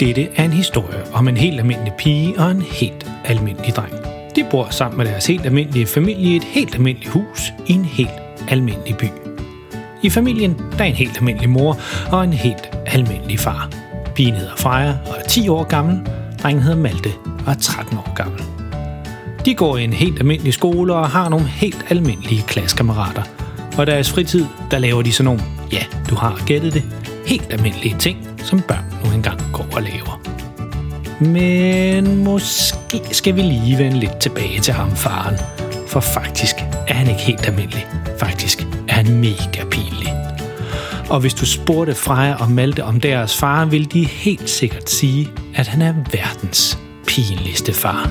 Dette er en historie om en helt almindelig pige og en helt almindelig dreng. De bor sammen med deres helt almindelige familie i et helt almindeligt hus i en helt almindelig by. I familien der er en helt almindelig mor og en helt almindelig far. Pigen hedder Freja og er 10 år gammel. Drengen hedder Malte og er 13 år gammel. De går i en helt almindelig skole og har nogle helt almindelige klassekammerater. Og deres fritid, der laver de sådan nogle, ja, du har gættet det, helt almindelige ting, som børn nu engang går og laver. Men måske skal vi lige vende lidt tilbage til ham, faren. For faktisk er han ikke helt almindelig. Faktisk er han mega pinlig. Og hvis du spurgte Freja og Malte om deres far, vil de helt sikkert sige, at han er verdens pinligste far.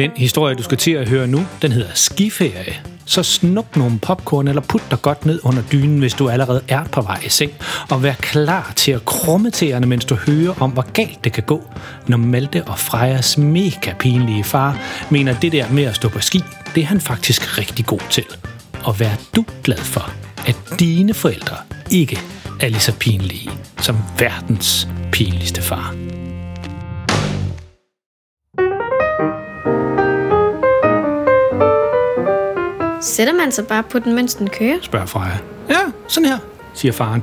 Den historie, du skal til at høre nu, den hedder Skiferie. Så snup nogle popcorn eller put dig godt ned under dynen, hvis du allerede er på vej i seng. Og vær klar til at krumme tæerne, mens du hører om, hvor galt det kan gå, når Malte og Frejas mega pinlige far mener det der med at stå på ski, det er han faktisk rigtig god til. Og vær du glad for, at dine forældre ikke er lige så pinlige som verdens pinligste far. Sætter man sig bare på den, mens den kører? spørger Freja. Ja, sådan her, siger faren,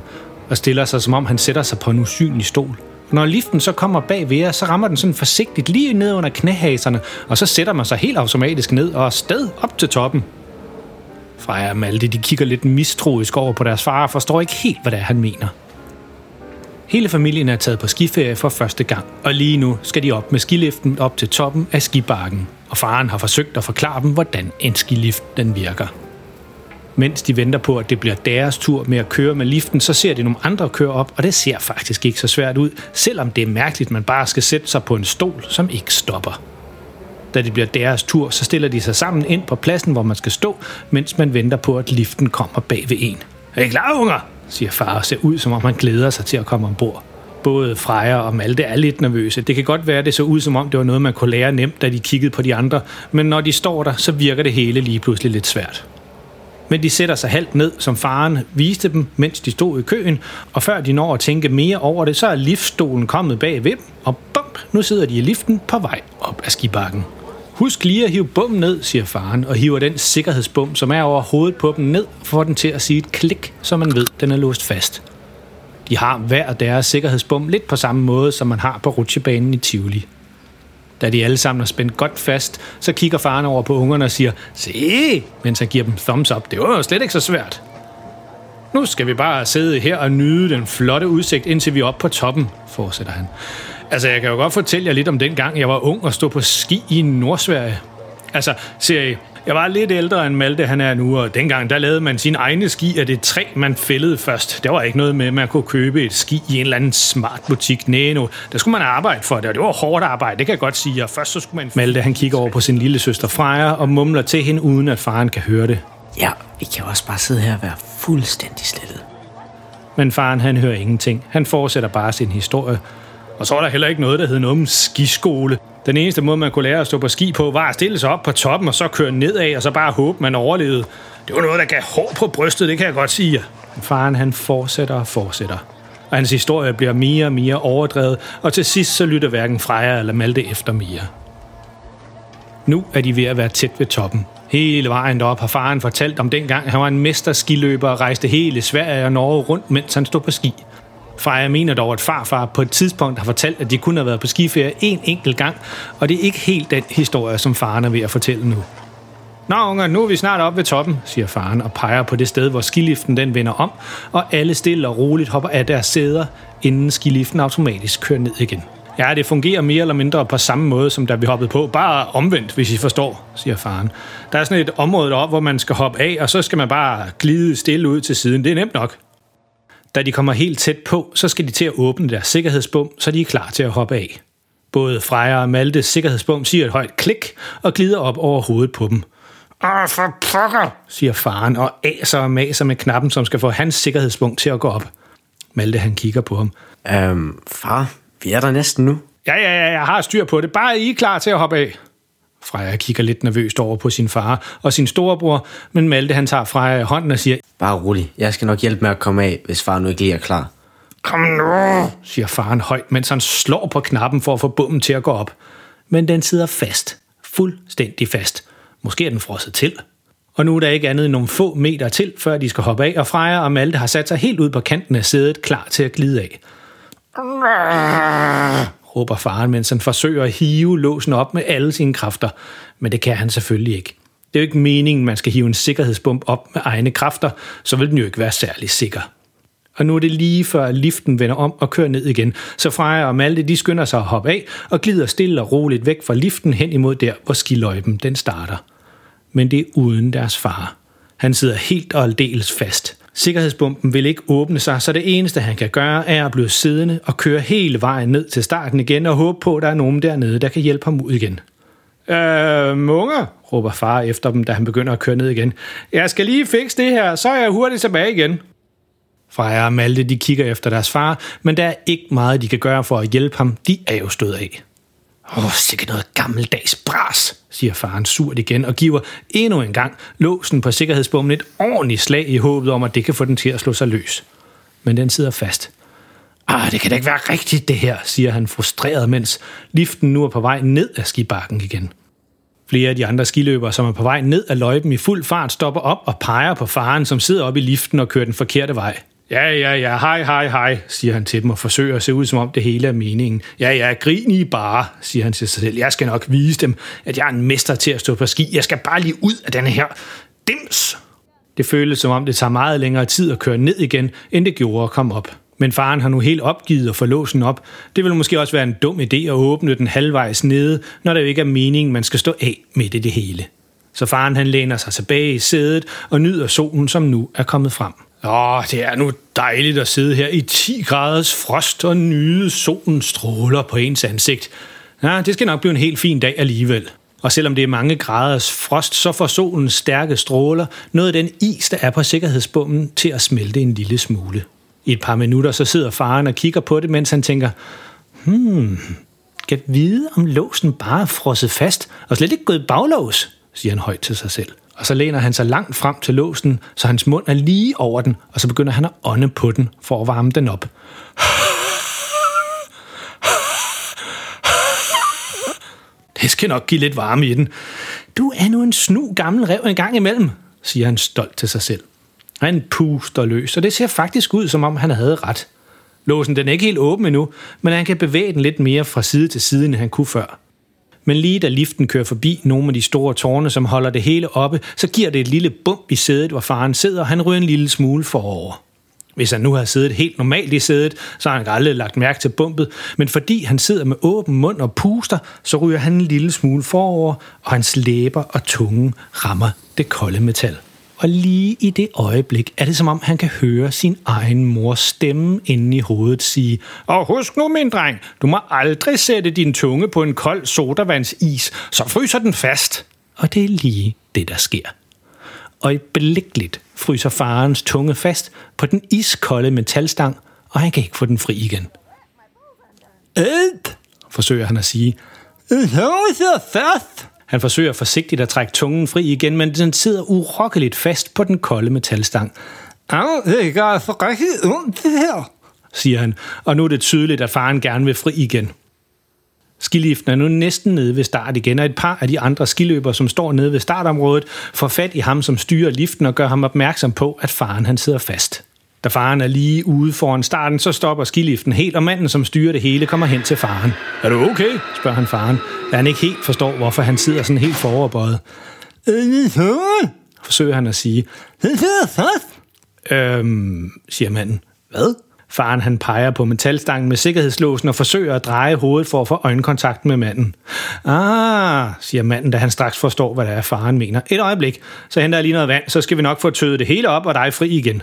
og stiller sig, som om han sætter sig på en usynlig stol. Når liften så kommer bag ved jer, så rammer den sådan forsigtigt lige ned under knæhaserne, og så sætter man sig helt automatisk ned og sted op til toppen. Freja og Malte, de kigger lidt mistroisk over på deres far og forstår ikke helt, hvad det er, han mener. Hele familien er taget på skiferie for første gang, og lige nu skal de op med skiliften op til toppen af skibakken, og faren har forsøgt at forklare dem, hvordan en skilift den virker. Mens de venter på, at det bliver deres tur med at køre med liften, så ser de nogle andre køre op, og det ser faktisk ikke så svært ud, selvom det er mærkeligt, at man bare skal sætte sig på en stol, som ikke stopper. Da det bliver deres tur, så stiller de sig sammen ind på pladsen, hvor man skal stå, mens man venter på, at liften kommer bag ved en. Er I klar, unger? Siger far og ser ud, som om han glæder sig til at komme ombord. Både Freja og Malte er lidt nervøse. Det kan godt være, at det så ud, som om det var noget, man kunne lære nemt, da de kiggede på de andre, men når de står der, så virker det hele lige pludselig lidt svært. Men de sætter sig halvt ned, som faren viste dem, mens de stod i køen, og før de når at tænke mere over det, så er liftstolen kommet bag ved dem, og bump, nu sidder de i liften på vej op ad skibakken. Husk lige at hive bommen ned, siger faren, og hiver den sikkerhedsbom, som er over hovedet på dem, ned, for den til at sige et klik, så man ved, den er låst fast. De har hver deres sikkerhedsbom lidt på samme måde, som man har på rutsjebanen i Tivoli. Da de alle sammen er spændt godt fast, så kigger faren over på ungerne og siger, se, mens han giver dem thumbs up. Det var jo slet ikke så svært. Nu skal vi bare sidde her og nyde den flotte udsigt, indtil vi er oppe på toppen, fortsætter han. Altså, jeg kan jo godt fortælle jer lidt om den gang, jeg var ung og stod på ski i Nordsverige. Altså, ser I, jeg var lidt ældre end Malte, han er nu, og dengang der lavede man sine egne ski af det træ, man fældede først. Der var ikke noget med, at man kunne købe et ski i en eller anden smart butik. Næh, nu, der skulle man arbejde for det, og det var hårdt arbejde, det kan jeg godt sige. Og først så skulle man... Malte, han kigger over på sin lille søster Freja og mumler til hende, uden at faren kan høre det. Ja, vi kan også bare sidde her og være fuldstændig slettet. Men faren, han hører ingenting. Han fortsætter bare sin historie. Og så var der heller ikke noget, der hed noget om skiskole. Den eneste måde, man kunne lære at stå på ski på, var at stille sig op på toppen og så køre nedad, og så bare håbe, man overlevede. Det var noget, der gav hår på brystet, det kan jeg godt sige. Faren, han fortsætter og fortsætter. Og hans historie bliver mere og mere overdrevet, og til sidst så lytter hverken Freja eller Malte efter mere. Nu er de ved at være tæt ved toppen. Hele vejen derop har faren fortalt om dengang, han var en mesterskiløber og rejste hele Sverige og Norge rundt, mens han stod på ski. Freja mener dog, at farfar på et tidspunkt har fortalt, at de kun har været på skiferie en enkelt gang, og det er ikke helt den historie, som faren er ved at fortælle nu. Nå unger, nu er vi snart oppe ved toppen, siger faren og peger på det sted, hvor skiliften den vender om, og alle stille og roligt hopper af deres sæder, inden skiliften automatisk kører ned igen. Ja, det fungerer mere eller mindre på samme måde, som da vi hoppede på. Bare omvendt, hvis I forstår, siger faren. Der er sådan et område deroppe, hvor man skal hoppe af, og så skal man bare glide stille ud til siden. Det er nemt nok. Da de kommer helt tæt på, så skal de til at åbne deres sikkerhedsbom, så de er klar til at hoppe af. Både Freja og Maltes sikkerhedsbom siger et højt klik og glider op over hovedet på dem. Åh, for pokker, siger faren og aser og maser med knappen, som skal få hans sikkerhedsbom til at gå op. Malte han kigger på ham. Øhm, far, vi er der næsten nu. Ja, ja, ja, jeg har styr på det. Bare I er klar til at hoppe af. Freja kigger lidt nervøst over på sin far og sin storebror, men Malte han tager Freja i hånden og siger, Bare rolig. Jeg skal nok hjælpe med at komme af, hvis far nu ikke lige er klar. Kom nu, siger faren højt, mens han slår på knappen for at få bommen til at gå op. Men den sidder fast. Fuldstændig fast. Måske er den frosset til. Og nu er der ikke andet end nogle få meter til, før de skal hoppe af, og Freja og Malte har sat sig helt ud på kanten af sædet, klar til at glide af råber faren, mens han forsøger at hive låsen op med alle sine kræfter. Men det kan han selvfølgelig ikke. Det er jo ikke meningen, man skal hive en sikkerhedsbump op med egne kræfter, så vil den jo ikke være særlig sikker. Og nu er det lige før liften vender om og kører ned igen, så Freja og Malte de skynder sig at hoppe af og glider stille og roligt væk fra liften hen imod der, hvor skiløjpen den starter. Men det er uden deres far. Han sidder helt og aldeles fast. Sikkerhedsbomben vil ikke åbne sig, så det eneste han kan gøre er at blive siddende og køre hele vejen ned til starten igen og håbe på, at der er nogen dernede, der kan hjælpe ham ud igen. Øh, munger, råber far efter dem, da han begynder at køre ned igen. Jeg skal lige fikse det her, så er jeg hurtigt tilbage igen. Freja og Malte de kigger efter deres far, men der er ikke meget, de kan gøre for at hjælpe ham. De er jo stødt af. Åh, oh, sikkert noget gammeldags bras, siger faren surt igen og giver endnu en gang låsen på sikkerhedsbommen et ordentligt slag i håbet om, at det kan få den til at slå sig løs. Men den sidder fast. Ah, det kan da ikke være rigtigt det her, siger han frustreret, mens liften nu er på vej ned ad skibakken igen. Flere af de andre skiløbere, som er på vej ned ad løjpen i fuld fart, stopper op og peger på faren, som sidder oppe i liften og kører den forkerte vej. Ja, ja, ja, hej, hej, hej, siger han til dem og forsøger at se ud, som om det hele er meningen. Ja, ja, grin I bare, siger han til sig selv. Jeg skal nok vise dem, at jeg er en mester til at stå på ski. Jeg skal bare lige ud af denne her dims. Det føles som om, det tager meget længere tid at køre ned igen, end det gjorde at komme op. Men faren har nu helt opgivet at få låsen op. Det vil måske også være en dum idé at åbne den halvvejs nede, når det jo ikke er meningen, man skal stå af midt i det hele. Så faren han læner sig tilbage i sædet og nyder solen, som nu er kommet frem. Åh, det er nu dejligt at sidde her i 10 graders frost og nyde solen stråler på ens ansigt. Ja, det skal nok blive en helt fin dag alligevel. Og selvom det er mange graders frost, så får solens stærke stråler noget af den is, der er på sikkerhedsbommen, til at smelte en lille smule. I et par minutter så sidder faren og kigger på det, mens han tænker, hmm, kan vide, om låsen bare er frosset fast og slet ikke gået baglås, siger han højt til sig selv. Og så læner han sig langt frem til låsen, så hans mund er lige over den, og så begynder han at ånde på den for at varme den op. Det skal nok give lidt varme i den. Du er nu en snu gammel rev en gang imellem, siger han stolt til sig selv. Han puster løs, og det ser faktisk ud, som om han havde ret. Låsen den er ikke helt åben endnu, men han kan bevæge den lidt mere fra side til side, end han kunne før. Men lige da liften kører forbi nogle af de store tårne, som holder det hele oppe, så giver det et lille bump i sædet, hvor faren sidder, og han ryger en lille smule forover. Hvis han nu har siddet helt normalt i sædet, så har han aldrig lagt mærke til bumpet, men fordi han sidder med åben mund og puster, så ryger han en lille smule forover, og hans læber og tunge rammer det kolde metal. Og lige i det øjeblik er det som om, han kan høre sin egen mors stemme inde i hovedet sige Og husk nu, min dreng, du må aldrig sætte din tunge på en kold sodavandsis, så fryser den fast. Og det er lige det, der sker. Og i fryser farens tunge fast på den iskolde metalstang, og han kan ikke få den fri igen. Ed, forsøger han at sige. så fast. Han forsøger forsigtigt at trække tungen fri igen, men den sidder urokkeligt fast på den kolde metalstang. Au, det gør for rigtig ondt, det her, siger han, og nu er det tydeligt, at faren gerne vil fri igen. Skiliften er nu næsten nede ved start igen, og et par af de andre skiløbere, som står nede ved startområdet, får fat i ham, som styrer liften og gør ham opmærksom på, at faren han sidder fast. Da faren er lige ude foran starten, så stopper skiliften helt, og manden, som styrer det hele, kommer hen til faren. Er du okay? spørger han faren, da han ikke helt forstår, hvorfor han sidder sådan helt foroverbøjet. Øh, forsøger han at sige. Øhm, siger manden. Hvad? Faren han peger på metalstangen med sikkerhedslåsen og forsøger at dreje hovedet for at få øjenkontakt med manden. Ah, siger manden, da han straks forstår, hvad det er, faren mener. Et øjeblik, så henter jeg lige noget vand, så skal vi nok få tøet det hele op og dig fri igen.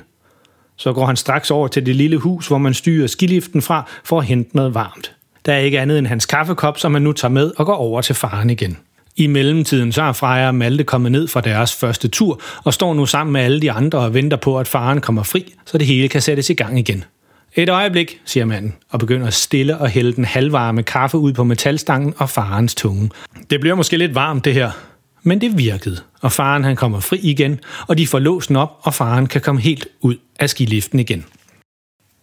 Så går han straks over til det lille hus, hvor man styrer skiliften fra for at hente noget varmt. Der er ikke andet end hans kaffekop, som han nu tager med og går over til faren igen. I mellemtiden så er Freja og Malte kommet ned fra deres første tur og står nu sammen med alle de andre og venter på, at faren kommer fri, så det hele kan sættes i gang igen. Et øjeblik, siger manden, og begynder at stille og hælde den halvvarme kaffe ud på metalstangen og farens tunge. Det bliver måske lidt varmt, det her. Men det virkede, og faren han kommer fri igen, og de får låsen op, og faren kan komme helt ud af skiliften igen.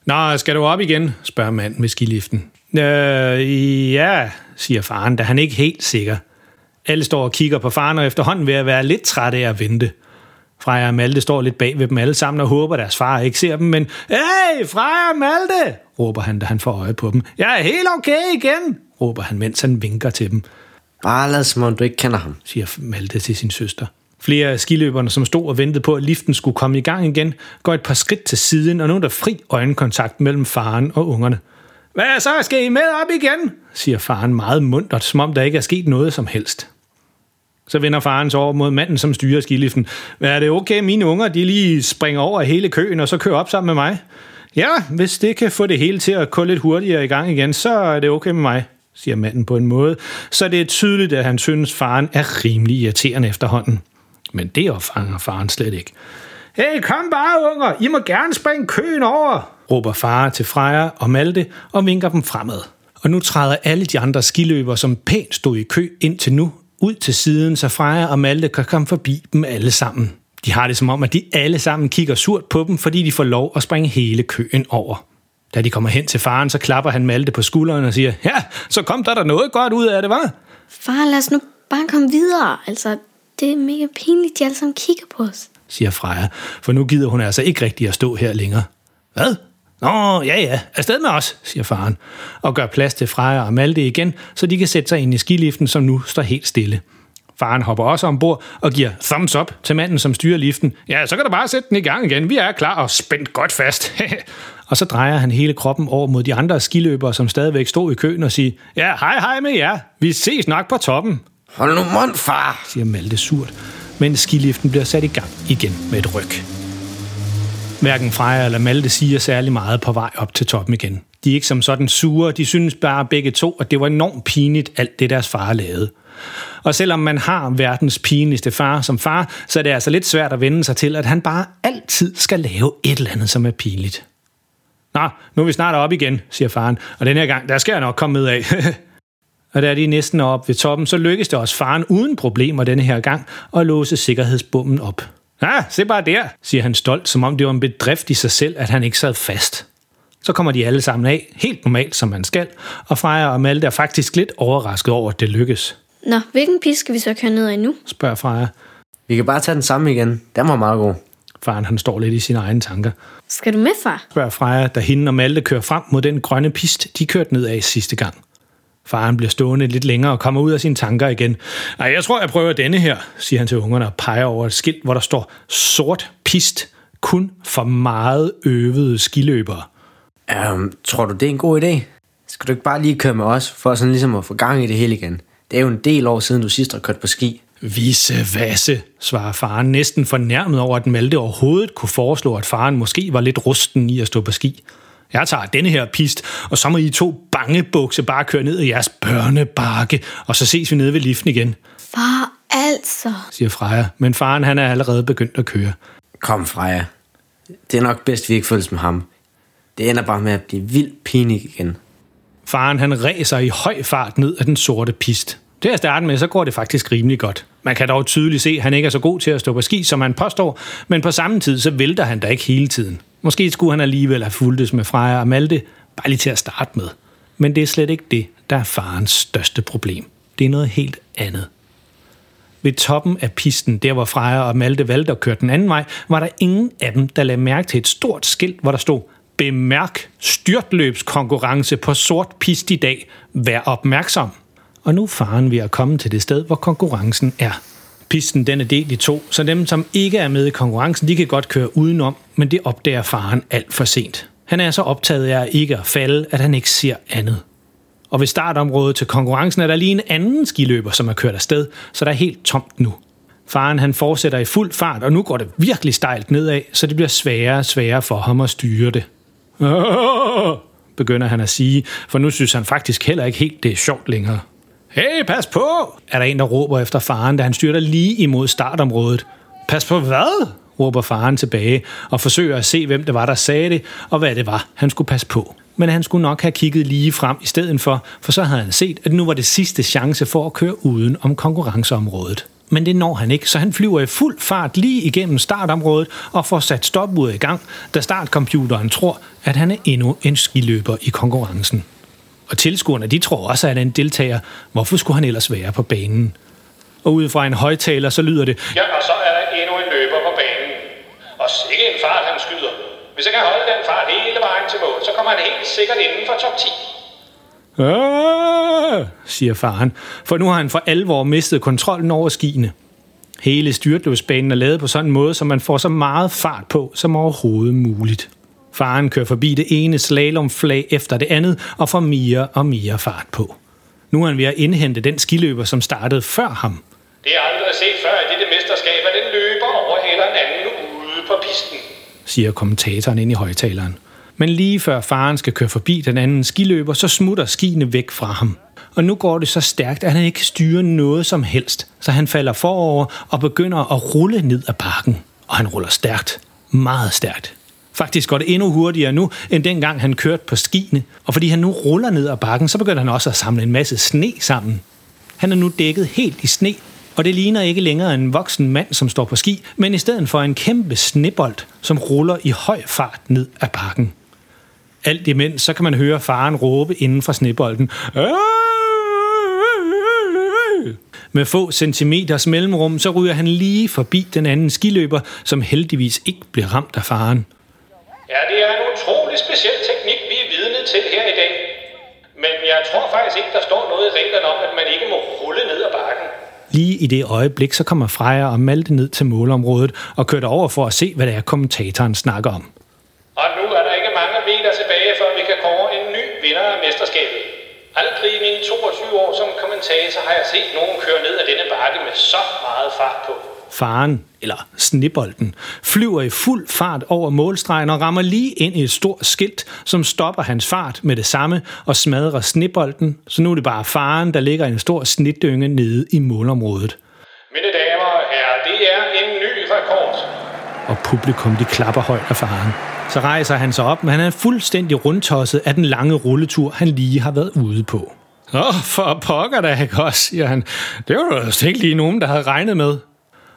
Nå, skal du op igen? spørger manden med skiliften. Øh, ja, siger faren, da han ikke helt sikker. Alle står og kigger på faren, og efterhånden ved at være lidt træt af at vente. Freja og Malte står lidt bag ved dem alle sammen og håber, at deres far ikke ser dem, men Hey, Freja og Malte, råber han, da han får øje på dem. Jeg er helt okay igen, råber han, mens han vinker til dem. Bare lad som om du ikke kender ham. siger Malte til sin søster. Flere af skiløberne, som stod og ventede på, at liften skulle komme i gang igen, går et par skridt til siden, og nu er der fri øjenkontakt mellem faren og ungerne. Hvad så? Skal I med op igen? siger faren meget muntert, som om der ikke er sket noget som helst. Så vender faren sig over mod manden, som styrer skiliften. Er det okay, mine unger de lige springer over hele køen, og så kører op sammen med mig? Ja, hvis det kan få det hele til at gå lidt hurtigere i gang igen, så er det okay med mig, siger manden på en måde, så det er tydeligt, at han synes, faren er rimelig irriterende efterhånden. Men det opfanger faren slet ikke. Hey, kom bare, unger! I må gerne springe køen over! råber far til Freja og Malte og vinker dem fremad. Og nu træder alle de andre skiløbere, som pænt stod i kø indtil nu, ud til siden, så Freja og Malte kan komme forbi dem alle sammen. De har det som om, at de alle sammen kigger surt på dem, fordi de får lov at springe hele køen over. Da de kommer hen til faren, så klapper han Malte på skulderen og siger, ja, så kom der der noget godt ud af det, var? Far, lad os nu bare komme videre. Altså, det er mega pinligt, de alle sammen kigger på os. siger Freja, for nu gider hun altså ikke rigtig at stå her længere. Hvad? Nå, ja ja, afsted med os, siger faren, og gør plads til Freja og Malte igen, så de kan sætte sig ind i skiliften, som nu står helt stille. Faren hopper også ombord og giver thumbs up til manden, som styrer liften. Ja, så kan du bare sætte den i gang igen. Vi er klar og spændt godt fast. og så drejer han hele kroppen over mod de andre skiløbere, som stadigvæk stod i køen og siger, ja, hej hej med jer. Vi ses nok på toppen, Hold nu mund, far! siger Malte surt, mens skiliften bliver sat i gang igen med et ryg. Hverken Freja eller Malte siger særlig meget på vej op til toppen igen. De er ikke som sådan sure, de synes bare begge to, at det var enormt pinligt, alt det deres far lavede. Og selvom man har verdens pinligste far som far, så er det altså lidt svært at vende sig til, at han bare altid skal lave et eller andet, som er pinligt. Nå, nu er vi snart op igen, siger faren, og den her gang, der skal jeg nok komme med af. og da de næsten er oppe ved toppen, så lykkes det også faren uden problemer denne her gang at låse sikkerhedsbommen op. Ja, se bare der, siger han stolt, som om det var en bedrift i sig selv, at han ikke sad fast. Så kommer de alle sammen af, helt normalt som man skal, og Freja og Malte er faktisk lidt overrasket over, at det lykkes, Nå, hvilken pis skal vi så køre ned ad nu? spørger Freja. Vi kan bare tage den samme igen. Den var meget god. Faren han står lidt i sine egne tanker. Skal du med, far? Spørger Freja, da hende og Malte kører frem mod den grønne pist, de kørte ned af sidste gang. Faren bliver stående lidt længere og kommer ud af sine tanker igen. Nej, jeg tror, jeg prøver denne her, siger han til ungerne og peger over et skilt, hvor der står sort pist, kun for meget øvede skiløbere. Um, tror du, det er en god idé? Skal du ikke bare lige køre med os, for sådan ligesom at få gang i det hele igen? Det er jo en del år siden, du sidst har kørt på ski. Visse vasse, svarer faren, næsten fornærmet over, at Malte overhovedet kunne foreslå, at faren måske var lidt rusten i at stå på ski. Jeg tager denne her pist, og så må I to bangebukse bare køre ned i jeres børnebakke, og så ses vi nede ved liften igen, Far, altså. siger Freja. Men faren han er allerede begyndt at køre. Kom, Freja. Det er nok bedst, vi ikke følges med ham. Det ender bare med at blive vildt pinligt igen. Faren han ræser i høj fart ned af den sorte pist. Til at starte med, så går det faktisk rimelig godt. Man kan dog tydeligt se, at han ikke er så god til at stå på ski, som han påstår, men på samme tid, så vælter han da ikke hele tiden. Måske skulle han alligevel have fuldtes med Freja og Malte, bare lige til at starte med. Men det er slet ikke det, der er farens største problem. Det er noget helt andet. Ved toppen af pisten, der hvor Freja og Malte valgte at køre den anden vej, var der ingen af dem, der lagde mærke til et stort skilt, hvor der stod Bemærk styrtløbskonkurrence på sort pist i dag. Vær opmærksom. Og nu er faren ved at komme til det sted, hvor konkurrencen er. Pisten den er delt i to, så dem, som ikke er med i konkurrencen, de kan godt køre udenom, men det opdager faren alt for sent. Han er så optaget af ikke at falde, at han ikke ser andet. Og ved startområdet til konkurrencen er der lige en anden skiløber, som er kørt afsted, så der er helt tomt nu. Faren han fortsætter i fuld fart, og nu går det virkelig stejlt nedad, så det bliver sværere og sværere for ham at styre det. Åh, begynder han at sige, for nu synes han faktisk heller ikke helt, det er sjovt længere. Hey, pas på! er der en, der råber efter faren, da han styrter lige imod startområdet. Pas på hvad? råber faren tilbage og forsøger at se, hvem det var, der sagde det, og hvad det var, han skulle passe på. Men han skulle nok have kigget lige frem i stedet for, for så havde han set, at nu var det sidste chance for at køre uden om konkurrenceområdet. Men det når han ikke, så han flyver i fuld fart lige igennem startområdet og får sat stopuret i gang, da startcomputeren tror, at han er endnu en skiløber i konkurrencen. Og tilskuerne, de tror også, at han er en deltager. Hvorfor skulle han ellers være på banen? Og ud fra en højtaler, så lyder det, Ja, og så er der endnu en løber på banen. Og sikke en fart, han skyder. Hvis han kan holde den fart hele vejen til mål, så kommer han helt sikkert inden for top 10. Åh, siger faren, for nu har han for alvor mistet kontrollen over skiene. Hele styrtløbsbanen er lavet på sådan en måde, så man får så meget fart på som overhovedet muligt. Faren kører forbi det ene slalomflag efter det andet og får mere og mere fart på. Nu er han ved at indhente den skiløber, som startede før ham. Det er aldrig set før i dette mesterskab, at den løber overhælder en anden ude på pisten. siger kommentatoren ind i højtaleren. Men lige før faren skal køre forbi den anden skiløber, så smutter skiene væk fra ham. Og nu går det så stærkt, at han ikke kan styre noget som helst, så han falder forover og begynder at rulle ned ad bakken. Og han ruller stærkt. Meget stærkt. Faktisk går det endnu hurtigere nu, end dengang han kørte på skiene. Og fordi han nu ruller ned ad bakken, så begynder han også at samle en masse sne sammen. Han er nu dækket helt i sne, og det ligner ikke længere en voksen mand, som står på ski, men i stedet for en kæmpe snebold, som ruller i høj fart ned ad bakken. Alt imens, så kan man høre faren råbe inden fra snebolden. Med få centimeters mellemrum, så ryger han lige forbi den anden skiløber, som heldigvis ikke bliver ramt af faren. Ja, det er en utrolig speciel teknik, vi er vidne til her i dag. Men jeg tror faktisk ikke, der står noget i reglerne om, at man ikke må rulle ned ad bakken. Lige i det øjeblik, så kommer Freja og Malte ned til målområdet og kører over for at se, hvad det er, kommentatoren snakker om. Og nu er der ikke mange meter tilbage, før vi kan kåre en ny vinder af mesterskabet. Aldrig i mine 22 år som kommentator har jeg set nogen køre ned ad denne bakke med så meget fart på. Faren, eller snibolden, flyver i fuld fart over målstregen og rammer lige ind i et stort skilt, som stopper hans fart med det samme og smadrer snibolden, så nu er det bare faren, der ligger i en stor snitdynge nede i målområdet. Mine damer og herrer, det er en ny rekord. Og publikum, de klapper højt af faren. Så rejser han sig op, men han er fuldstændig rundtosset af den lange rulletur, han lige har været ude på. Åh, for pokker da, ikke også, siger han. Det var der ikke lige nogen, der havde regnet med.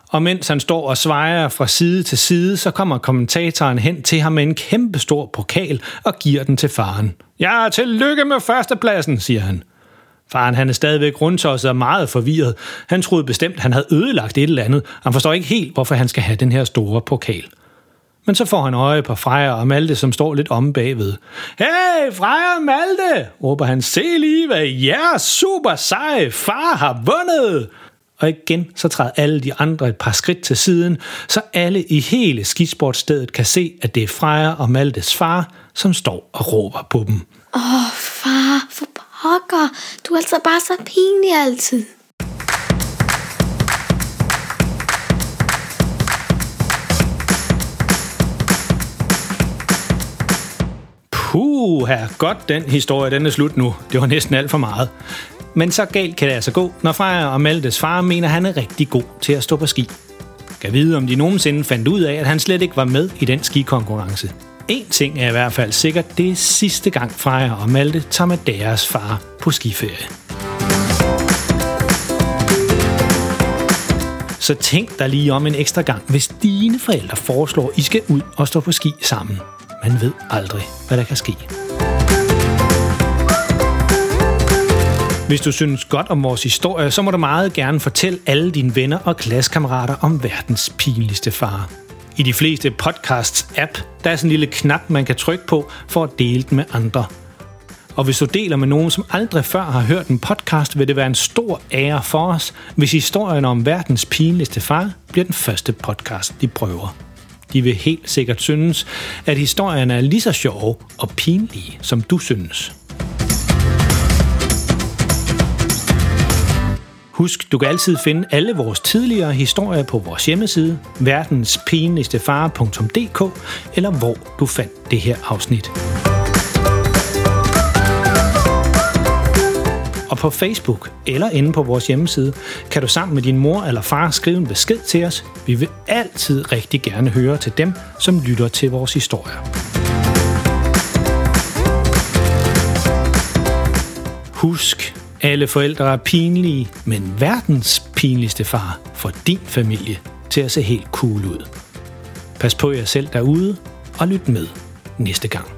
Og mens han står og svejer fra side til side, så kommer kommentatoren hen til ham med en kæmpe stor pokal og giver den til faren. Ja, tillykke med førstepladsen, siger han. Faren han er stadigvæk rundtosset og meget forvirret. Han troede bestemt, han havde ødelagt et eller andet. Han forstår ikke helt, hvorfor han skal have den her store pokal. Men så får han øje på Freja og Malte, som står lidt om bagved. Hey, Freja og Malte, råber han. Se lige, hvad jeres super seje far har vundet. Og igen så træder alle de andre et par skridt til siden, så alle i hele skisportstedet kan se, at det er Freja og Maltes far, som står og råber på dem. Åh, oh, far, for pokker. Du er altså bare så pinlig altid. Puh, her godt den historie, den er slut nu. Det var næsten alt for meget. Men så galt kan det altså gå, når Freja og Maltes far mener, at han er rigtig god til at stå på ski. Kan vide, om de nogensinde fandt ud af, at han slet ikke var med i den skikonkurrence. En ting er i hvert fald sikkert, det er sidste gang Freja og Malte tager med deres far på skiferie. Så tænk dig lige om en ekstra gang, hvis dine forældre foreslår, at I skal ud og stå på ski sammen. Man ved aldrig, hvad der kan ske. Hvis du synes godt om vores historie, så må du meget gerne fortælle alle dine venner og klassekammerater om verdens pinligste far. I de fleste podcasts app, der er sådan en lille knap, man kan trykke på for at dele den med andre. Og hvis du deler med nogen, som aldrig før har hørt en podcast, vil det være en stor ære for os, hvis historien om verdens pinligste far bliver den første podcast, de prøver. De vil helt sikkert synes, at historierne er lige så sjove og pinlige, som du synes. Husk, du kan altid finde alle vores tidligere historier på vores hjemmeside, verdenspinligstefare.dk, eller hvor du fandt det her afsnit. Og på Facebook eller inde på vores hjemmeside kan du sammen med din mor eller far skrive en besked til os. Vi vil altid rigtig gerne høre til dem, som lytter til vores historier. Husk, alle forældre er pinlige, men verdens pinligste far får din familie til at se helt cool ud. Pas på jer selv derude, og lyt med næste gang.